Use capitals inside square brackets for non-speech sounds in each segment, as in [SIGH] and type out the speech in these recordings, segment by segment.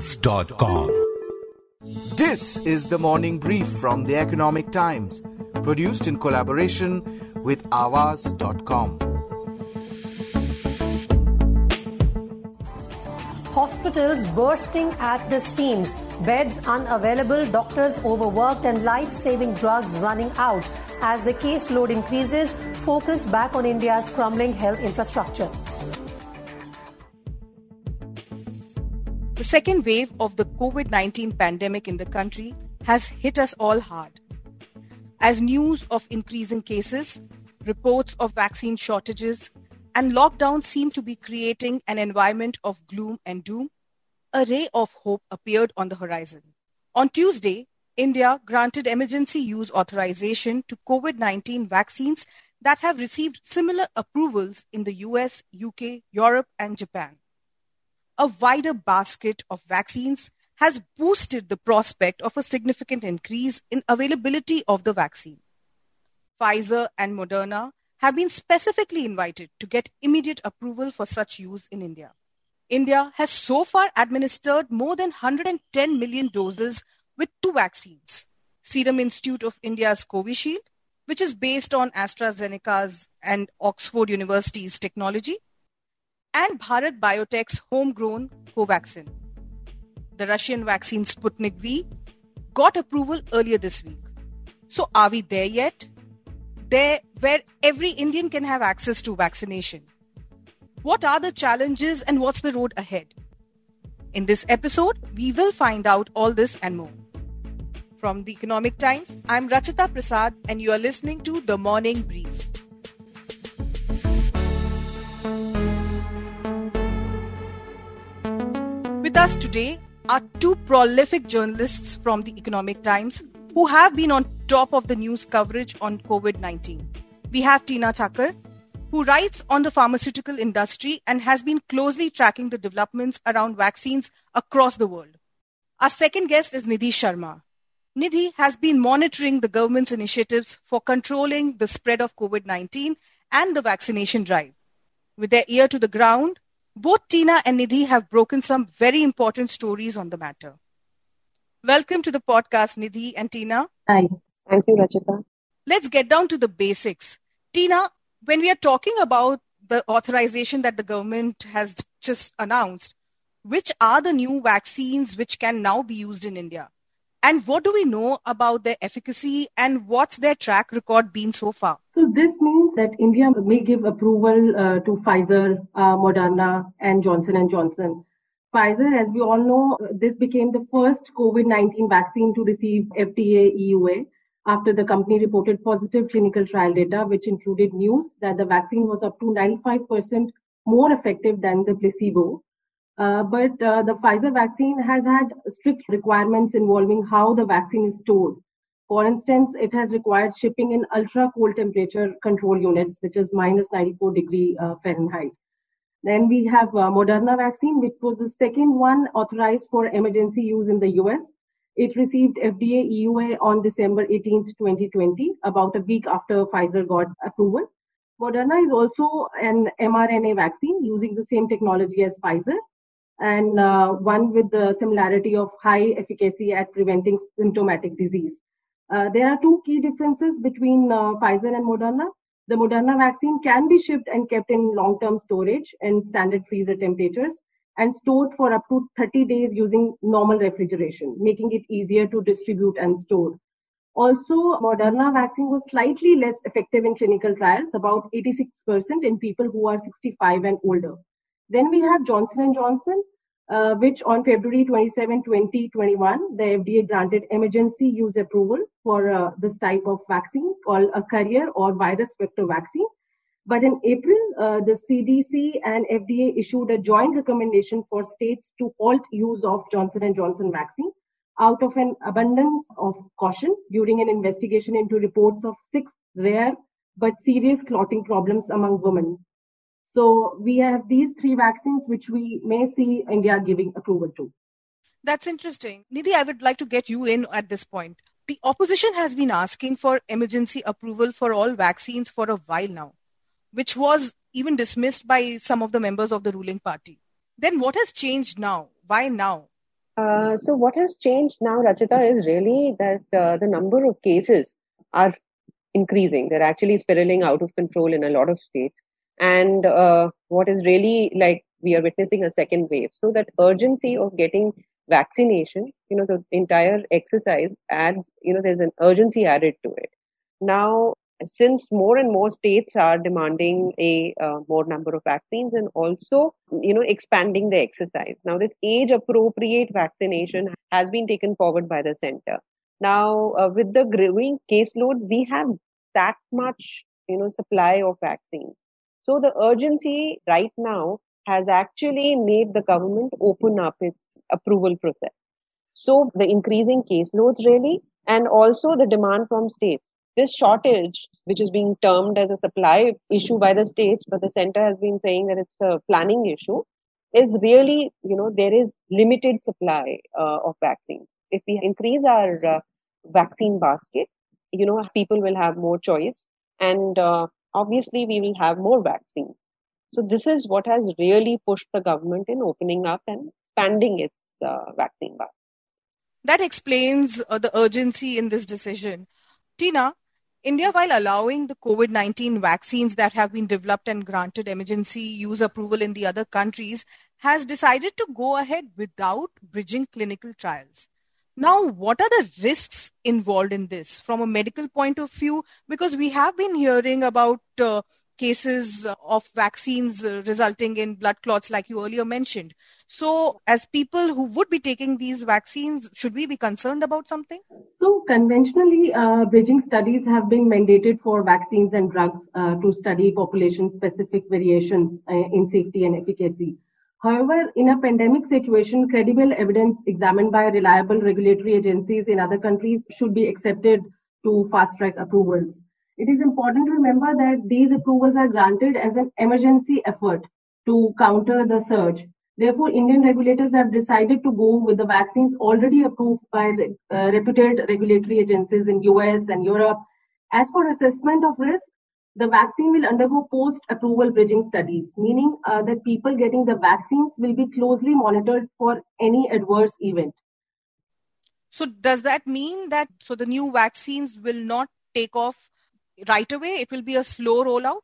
Aawaz.com. This is the morning brief from the Economic Times, produced in collaboration with Aawaz.com. Hospitals bursting at the seams, beds unavailable, doctors overworked, and life saving drugs running out. As the caseload increases, focus back on India's crumbling health infrastructure. Second wave of the COVID 19 pandemic in the country has hit us all hard. As news of increasing cases, reports of vaccine shortages, and lockdown seem to be creating an environment of gloom and doom, a ray of hope appeared on the horizon. On Tuesday, India granted emergency use authorization to COVID 19 vaccines that have received similar approvals in the US, UK, Europe, and Japan. A wider basket of vaccines has boosted the prospect of a significant increase in availability of the vaccine. Pfizer and Moderna have been specifically invited to get immediate approval for such use in India. India has so far administered more than 110 million doses with two vaccines Serum Institute of India's Covishield, which is based on AstraZeneca's and Oxford University's technology, and Bharat Biotech's homegrown Covaxin. The Russian vaccine Sputnik V got approval earlier this week. So, are we there yet? there where every Indian can have access to vaccination. What are the challenges and what's the road ahead? In this episode, we will find out all this and more. From the Economic Times, I'm Rachita Prasad and you are listening to The Morning Brief. With us today are two prolific journalists from the Economic Times who have been on top of the news coverage on COVID 19. We have Teena Thacker, who writes on the pharmaceutical industry and has been closely tracking the developments around vaccines across the world. Our second guest is Nidhi Sharma. Nidhi has been monitoring the government's initiatives for controlling the spread of COVID 19 and the vaccination drive. With their ear to the ground, both Teena and Nidhi have broken some very important stories on the matter. Welcome to the podcast, Nidhi and Teena. Hi. Thank you, Rachita. Let's get down to the basics. Teena, when we are talking about the authorization that the government has just announced, which are the new vaccines which can now be used in India? And what do we know about their efficacy and what's their track record been so far? So this means that India may give approval uh, to Pfizer, uh, Moderna, and Johnson and Johnson Pfizer, as we all know, this became the first COVID 19 vaccine to receive FDA EUA after the company reported positive clinical trial data, which included news that the vaccine was up to 95% more effective than the placebo. Uh, but uh, the Pfizer vaccine has had strict requirements involving how the vaccine is stored. For instance, it has required shipping in ultra cold temperature control units, which is minus 94 degree uh, Fahrenheit. Then we have uh, Moderna vaccine, which was the second one authorized for emergency use in the US. It received FDA EUA on December 18, 2020, about a week after Pfizer got approval. Moderna is also an mRNA vaccine using the same technology as Pfizer and uh, one with the similarity of high efficacy at preventing symptomatic disease. Uh, there are two key differences between uh, Pfizer and Moderna. The Moderna vaccine can be shipped and kept in long-term storage in standard freezer temperatures and stored for up to 30 days using normal refrigeration, making it easier to distribute and store. Also, Moderna vaccine was slightly less effective in clinical trials, about 86% in people who are 65 and older. Then we have Johnson & Johnson, uh, which on February 27, 2021, the FDA granted emergency use approval for uh, this type of vaccine called a carrier or virus vector vaccine. But in April, uh, the CDC and FDA issued a joint recommendation for states to halt use of Johnson & Johnson vaccine out of an abundance of caution during an investigation into reports of six rare but serious clotting problems among women so we have these three vaccines which we may see India giving approval to. That's interesting. Nidhi, I would like to get you in at this point. The opposition has been asking for emergency approval for all vaccines for a while now, which was even dismissed by some of the members of the ruling party. Then what has changed now? Why now? Uh, so what has changed now, Rachita, is really that uh, the number of cases are increasing. They're actually spiraling out of control in a lot of states. And uh, what is really like we are witnessing a second wave. So that urgency of getting vaccination, you know, the entire exercise adds, you know, there's an urgency added to it. Now, since more and more states are demanding a uh, more number of vaccines and also you know expanding the exercise now this age appropriate vaccination has been taken forward by the center now uh, with the growing caseloads we have that much you know supply of vaccines so the urgency right now has actually made the government open up its approval process. So the increasing caseloads really and also the demand from states. This shortage, which is being termed as a supply issue by the states, but the center has been saying that it's a planning issue, is really, you know, there is limited supply uh, of vaccines. If we increase our uh, vaccine basket, you know, people will have more choice. And uh, obviously we will have more vaccines. So this is what has really pushed the government in opening up and expanding its uh, vaccine basket. That explains uh, the urgency in this decision. Teena, India, while allowing the COVID 19 vaccines that have been developed and granted emergency use approval in the other countries, has decided to go ahead without bridging clinical trials. Now, what are the risks involved in this from a medical point of view? Because we have been hearing about uh, cases of vaccines resulting in blood clots, like you earlier mentioned. So, as people who would be taking these vaccines, should we be concerned about something? So, conventionally, uh, bridging studies have been mandated for vaccines and drugs uh, to study population specific variations uh, in safety and efficacy. However, in a pandemic situation, credible evidence examined by reliable regulatory agencies in other countries should be accepted to fast track approvals. It is important to remember that these approvals are granted as an emergency effort to counter the surge. Therefore, Indian regulators have decided to go with the vaccines already approved by uh, reputed regulatory agencies in US and Europe. As for assessment of risk, the vaccine will undergo post-approval bridging studies, meaning uh, that people getting the vaccines will be closely monitored for any adverse event. So does that mean that so the new vaccines will not take off right away? It will be a slow rollout?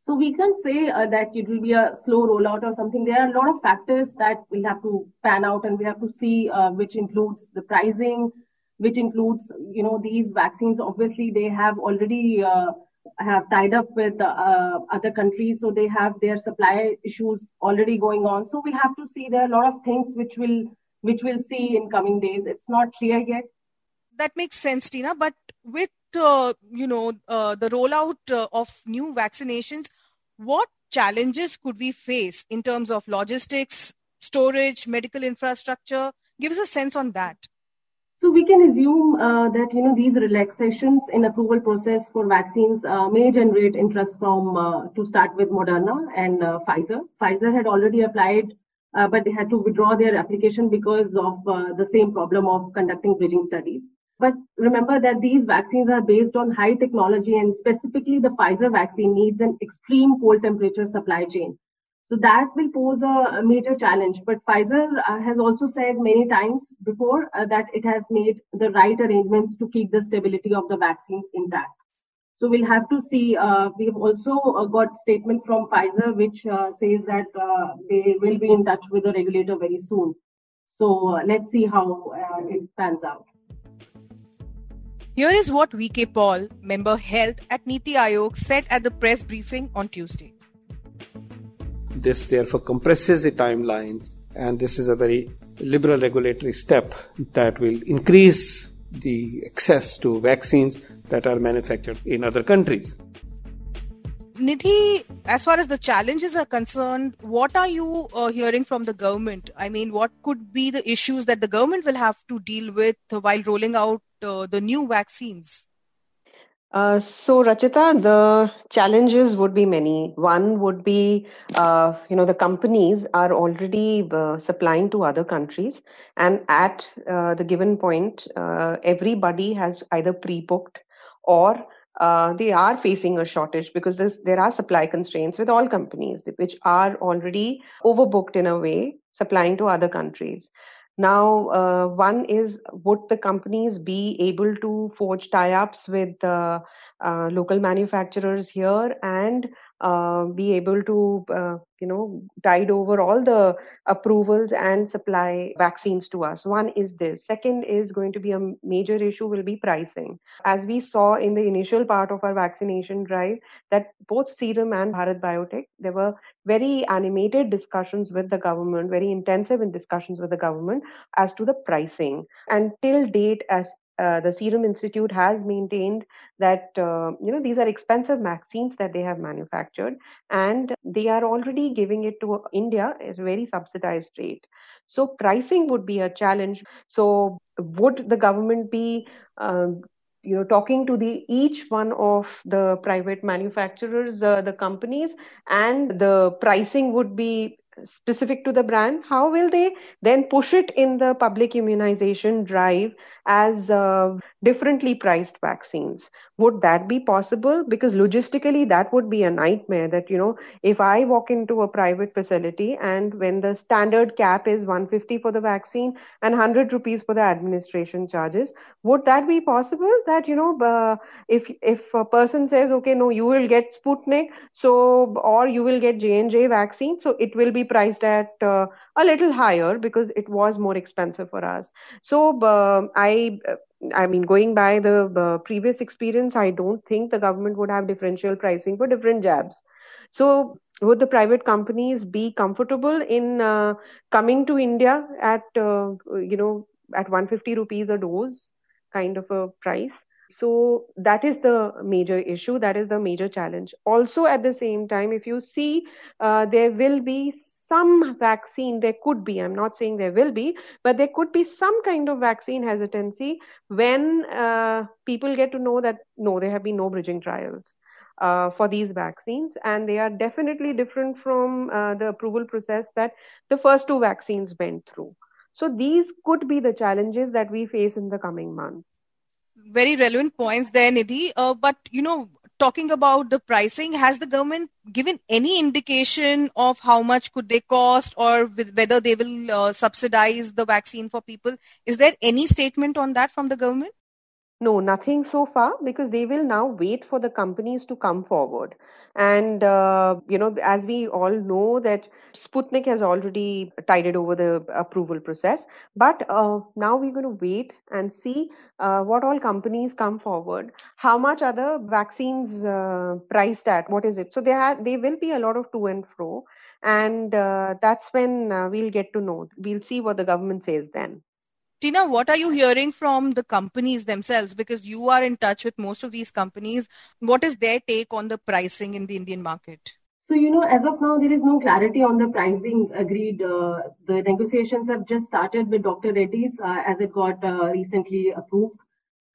So we can say uh, that it will be a slow rollout or something. There are a lot of factors that we'll have to pan out and we have to see, uh, which includes the pricing, which includes, you know, these vaccines. Obviously, they have already uh, have tied up with uh, other countries, so they have their supply issues already going on. So we have to see. There are a lot of things which will which we'll see in coming days. It's not clear yet. That makes sense, Teena. But with uh, you know uh, the rollout uh, of new vaccinations, what challenges could we face in terms of logistics, storage, medical infrastructure? Give us a sense on that. So we can assume uh, that you know these relaxations in approval process for vaccines uh, may generate interest from uh, to start with Moderna and Pfizer. Pfizer had already applied, but they had to withdraw their application because of the same problem of conducting bridging studies. But remember that these vaccines are based on high technology and specifically the Pfizer vaccine needs an extreme cold temperature supply chain. So that will pose a, major challenge. But Pfizer uh, has also said many times before uh, that it has made the right arrangements to keep the stability of the vaccines intact. So we'll have to see. Uh, we have also uh, got statement from Pfizer which uh, says that uh, they will be in touch with the regulator very soon. So let's see how it pans out. Here is what VK Paul, member health at Niti Aayog, said at the press briefing on Tuesday. This therefore compresses the timelines, and this is a very liberal regulatory step that will increase the access to vaccines that are manufactured in other countries. Nidhi, as far as the challenges are concerned, what are you uh, hearing from the government? I mean, what could be the issues that the government will have to deal with while rolling out uh, the new vaccines? Uh, so, Rachita, the challenges would be many. One would be, uh, you know, the companies are already uh, supplying to other countries, and at uh, the given point, uh, everybody has either pre-booked or uh, they are facing a shortage because there are supply constraints with all companies which are already overbooked in a way supplying to other countries Now, uh, one is would the companies be able to forge tie ups with uh, uh, local manufacturers here? And uh, be able to, uh, you know, tide over all the approvals and supply vaccines to us. One is this. Second is going to be a major issue will be pricing. As we saw in the initial part of our vaccination drive, that both Serum and Bharat Biotech, there were very animated discussions with the government, very intensive in discussions with the government as to the pricing. And till date, as uh, the Serum Institute has maintained that uh, you know these are expensive vaccines that they have manufactured, and they are already giving it to India at a very subsidized rate. So pricing would be a challenge. So would the government be uh, you know talking to the each one of the private manufacturers uh, the companies and the pricing would be specific to the brand how will they then push it in the public immunization drive as uh, differently priced vaccines? Would that be possible? Because logistically that would be a nightmare that you know if i walk into a private facility and when the standard cap is 150 for the vaccine and 100 rupees for the administration charges would that be possible? That you know uh, if if a person says okay no you will get sputnik so or you will get j&j vaccine so it will be priced at uh, a little higher because it was more expensive for us so uh, i I mean, going by the previous experience, I don't think the government would have differential pricing for different jabs. So, would the private companies be comfortable in uh, coming to India at, uh, you know, at 150 rupees a dose kind of a price? So, that is the major issue. That is the major challenge. Also, at the same time, if you see, uh, there will be some vaccine there could be. I'm not saying there will be but there could be some kind of vaccine hesitancy when uh, people get to know that no there have been no bridging trials uh, for these vaccines. And they are definitely different from uh, the approval process that the first two vaccines went through. So these could be the challenges that we face in the coming months. Very relevant points there nidhi. Uh, but you know talking about the pricing, has the government given any indication of how much could they cost or whether they will uh, subsidize the vaccine for people? Is there any statement on that from the government? No, nothing so far because they will now wait for the companies to come forward. And, uh, you know, as we all know that Sputnik has already tided over the approval process. But uh, now we're going to wait and see uh, what all companies come forward. How much are the vaccines uh, priced at? What is it? So there, ha- there will be a lot of to and fro. And uh, that's when uh, we'll get to know. We'll see what the government says then. Teena, what are you hearing from the companies themselves? Because you are in touch with most of these companies. What is their take on the pricing in the Indian market? So, you know, as of now, there is no clarity on the pricing agreed. Uh, the negotiations have just started with Dr. Reddy's uh, as it got uh, recently approved.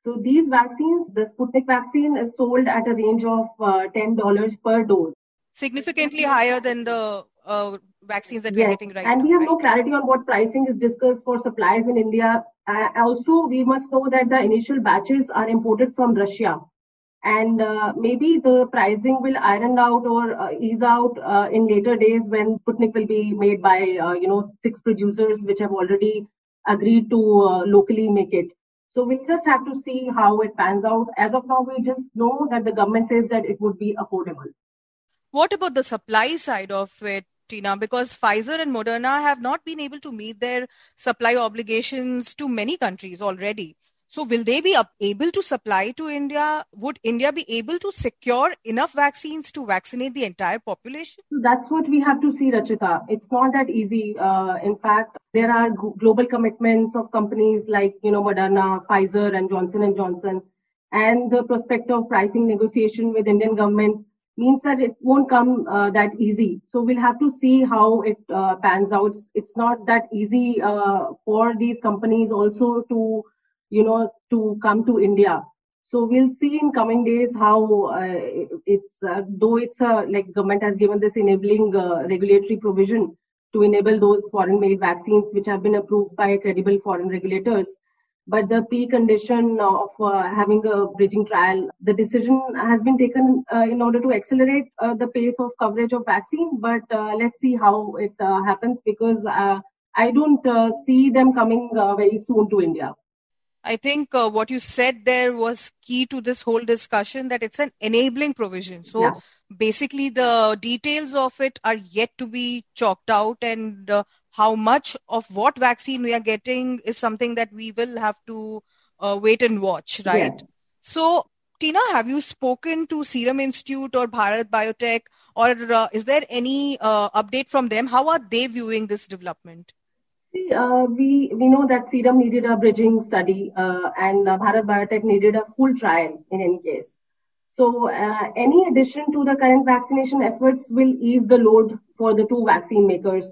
So, these vaccines, the Sputnik vaccine is sold at a range of $10 uh, per dose. Significantly higher than the uh, vaccines that yes. we're getting right and now, we have right? no clarity on what pricing is discussed for supplies in india. Uh, also we must know that the initial batches are imported from russia. And uh, maybe the pricing will iron out or uh, ease out uh, in later days when sputnik will be made by uh, you know six producers which have already agreed to uh, locally make it. So we'll just have to see how it pans out. As of now we just know that the government says that it would be affordable. What about the supply side of it Teena, because Pfizer and Moderna have not been able to meet their supply obligations to many countries already. So, will they be able to supply to India? Would India be able to secure enough vaccines to vaccinate the entire population? That's what we have to see, Rachita. It's not that easy. Uh, in fact, there are global commitments of companies like you know Moderna, Pfizer, and Johnson and Johnson, and the prospect of pricing negotiation with Indian government means that it won't come uh, that easy. So we'll have to see how it uh, pans out. It's, not that easy uh, for these companies also to, you know, to come to India. So we'll see in coming days how uh, it's, uh, though it's a, like government has given this enabling uh, regulatory provision to enable those foreign made vaccines which have been approved by credible foreign regulators but the precondition of uh, having a bridging trial, the decision has been taken uh, in order to accelerate uh, the pace of coverage of vaccine. But uh, let's see how it uh, happens because uh, I don't uh, see them coming uh, very soon to India. I think uh, what you said there was key to this whole discussion that it's an enabling provision. So yeah. basically, the details of it are yet to be chalked out, and uh, how much of what vaccine we are getting is something that we will have to uh, wait and watch, right? Yes. So, Teena, have you spoken to Serum Institute or Bharat Biotech, or uh, is there any uh, update from them? How are they viewing this development? See, uh, we we know that Serum needed a bridging study, uh, and uh, Bharat Biotech needed a full trial in any case. So, uh, any addition to the current vaccination efforts will ease the load for the two vaccine makers.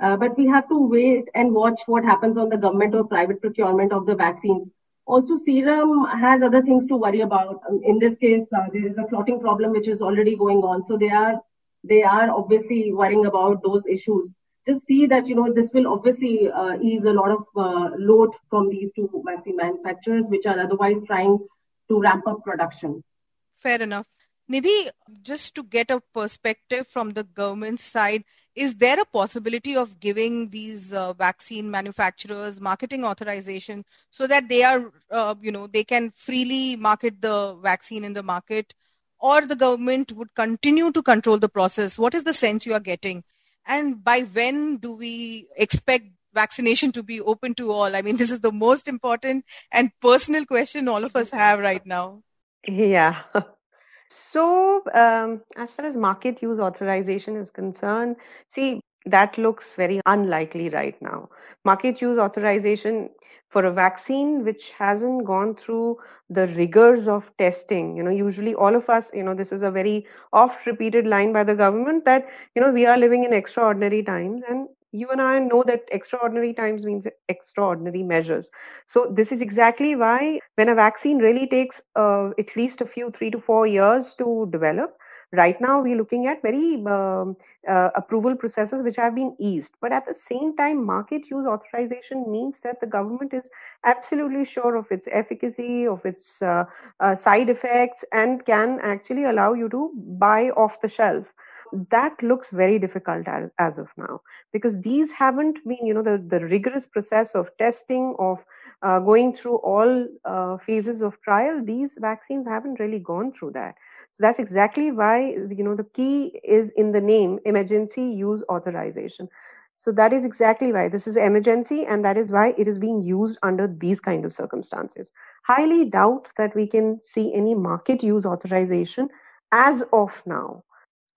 Uh, but we have to wait and watch what happens on the government or private procurement of the vaccines. Also, Serum has other things to worry about. Um, in this case, uh, there is a clotting problem which is already going on. So they are they are obviously worrying about those issues just see that you know this will obviously uh, ease a lot of uh, load from these two vaccine manufacturers which are otherwise trying to ramp up production fair enough nidhi just to get a perspective from the government side is there a possibility of giving these uh, vaccine manufacturers marketing authorization so that they are uh, you know they can freely market the vaccine in the market or the government would continue to control the process what is the sense you are getting and by when do we expect vaccination to be open to all? I mean, this is the most important and personal question all of us have right now. [LAUGHS] Yeah. So, um, as far as market use authorization is concerned, see, that looks very unlikely right now. Market use authorization for a vaccine which hasn't gone through the rigors of testing you know usually all of us you know this is a very oft repeated line by the government that you know we are living in extraordinary times and you and I know that extraordinary times means extraordinary measures. So, this is exactly why when a vaccine really takes uh, at least a few, three to four years to develop, right now we're looking at very um, uh, approval processes which have been eased but at the same time market use authorization means that the government is absolutely sure of its efficacy of its uh, uh, side effects and can actually allow you to buy off the shelf that looks very difficult as, as of now because these haven't been you know the, the rigorous process of testing of uh, going through all uh, phases of trial these vaccines haven't really gone through that so that's exactly why, you know, the key is in the name emergency use authorization. So that is exactly why this is emergency, and that is why it is being used under these kind of circumstances. Highly doubt that we can see any market use authorization as of now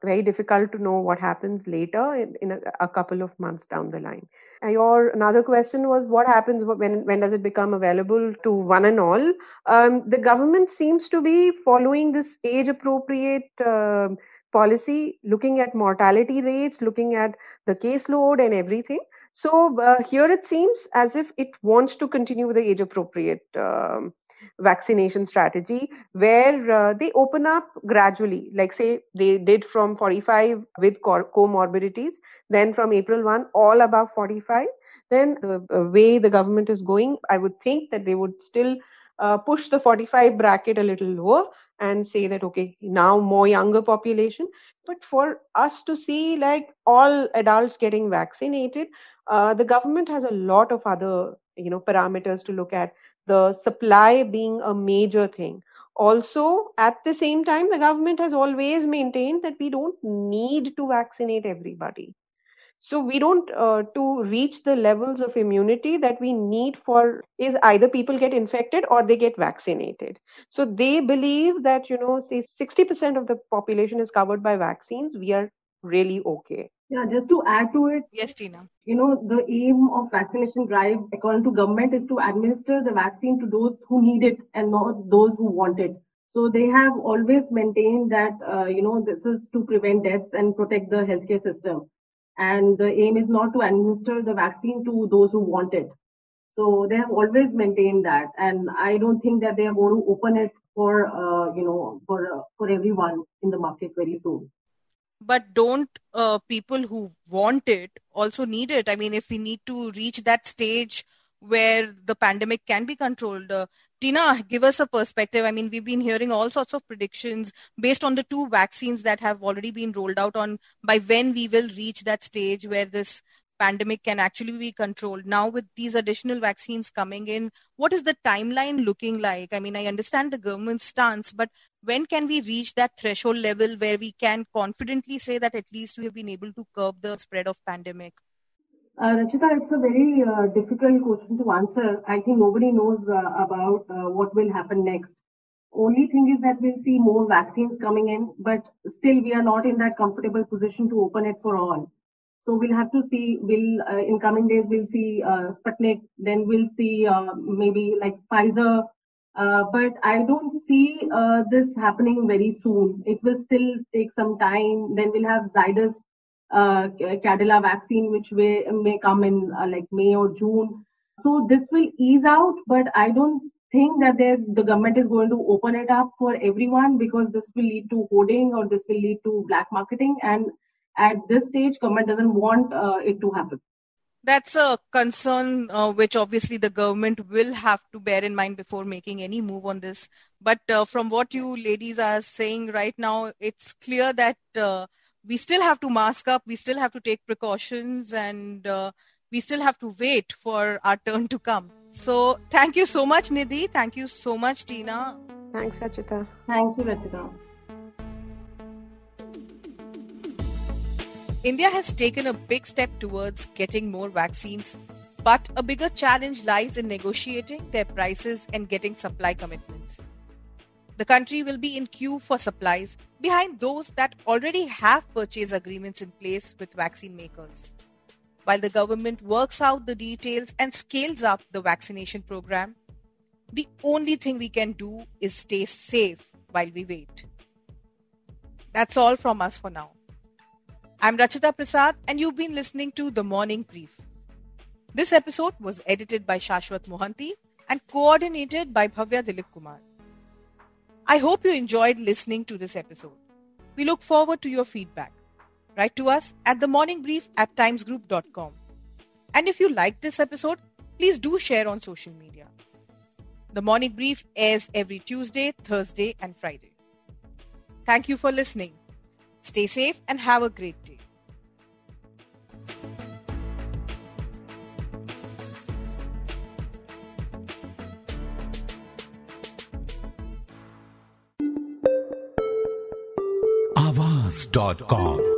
very difficult to know what happens later in, in a, a, couple of months down the line. And Your another question was what happens when when does it become available to one and all? Um, the government seems to be following this age appropriate uh, policy, looking at mortality rates, looking at the caseload and everything. So uh, here it seems as if it wants to continue the age appropriate um, vaccination strategy where uh, they open up gradually. Like say they did from 45 with comorbidities then from april 1 all above 45 then the way the government is going i would think that they would still uh, push the 45 bracket a little lower and say that okay now more younger population. But for us to see like all adults getting vaccinated uh, the government has a lot of other you know parameters to look at the supply being a major thing. Also, at the same time, the government has always maintained that we don't need to vaccinate everybody. So we don't uh, to reach the levels of immunity that we need for is either people get infected or they get vaccinated. So they believe that you know say 60% of the population is covered by vaccines. We are really okay. Yeah, just to add to it. Yes, Teena. You know, the aim of vaccination drive, according to government, is to administer the vaccine to those who need it and not those who want it. So they have always maintained that, uh, you know, this is to prevent deaths and protect the healthcare system. And the aim is not to administer the vaccine to those who want it. So they have always maintained that. And I don't think that they are going to open it for, uh, you know, for, uh, for everyone in the market very soon but don't uh, people who want it also need it. I mean if we need to reach that stage where the pandemic can be controlled uh, teena give us a perspective. I mean we've been hearing all sorts of predictions based on the two vaccines that have already been rolled out on by when we will reach that stage where this pandemic can actually be controlled. Now, with these additional vaccines coming in, what is the timeline looking like? I mean, I understand the government's stance, but when can we reach that threshold level where we can confidently say that at least we have been able to curb the spread of pandemic? Uh, Rachita, it's a very uh, difficult question to answer. I think nobody knows uh, about uh, what will happen next. Only thing is that we'll see more vaccines coming in, but still we are not in that comfortable position to open it for all. So we'll have to see. We'll uh, in coming days we'll see uh, Sputnik, then we'll see maybe like Pfizer. but I don't see this happening very soon. It will still take some time. Then we'll have Zydus uh, Cadila vaccine, which may, may come in uh, like May or June. So this will ease out, but I don't think that the government is going to open it up for everyone because this will lead to hoarding or this will lead to black marketing. And at this stage, government doesn't want uh, it to happen. That's a concern uh, which obviously the government will have to bear in mind before making any move on this. But uh, from what you ladies are saying right now, it's clear that uh, we still have to mask up, we still have to take precautions, and uh, we still have to wait for our turn to come. So, thank you so much, Nidhi. Thank you so much, Teena. Thanks, Rachita. Thank you, Rachita. India has taken a big step towards getting more vaccines, but a bigger challenge lies in negotiating their prices and getting supply commitments. The country will be in queue for supplies behind those that already have purchase agreements in place with vaccine makers. While the government works out the details and scales up the vaccination program, the only thing we can do is stay safe while we wait. That's all from us for now. I'm Rachita Prasad, and you've been listening to The Morning Brief. This episode was edited by Shashwat Mohanty and coordinated by Bhavya Dilip Kumar. I hope you enjoyed listening to this episode. We look forward to your feedback. Write to us at themorningbrief at timesgroup.com. And if you like this episode, please do share on social media. The Morning Brief airs every Tuesday, Thursday, and Friday. Thank you for listening. Stay safe and have a great day. dot com.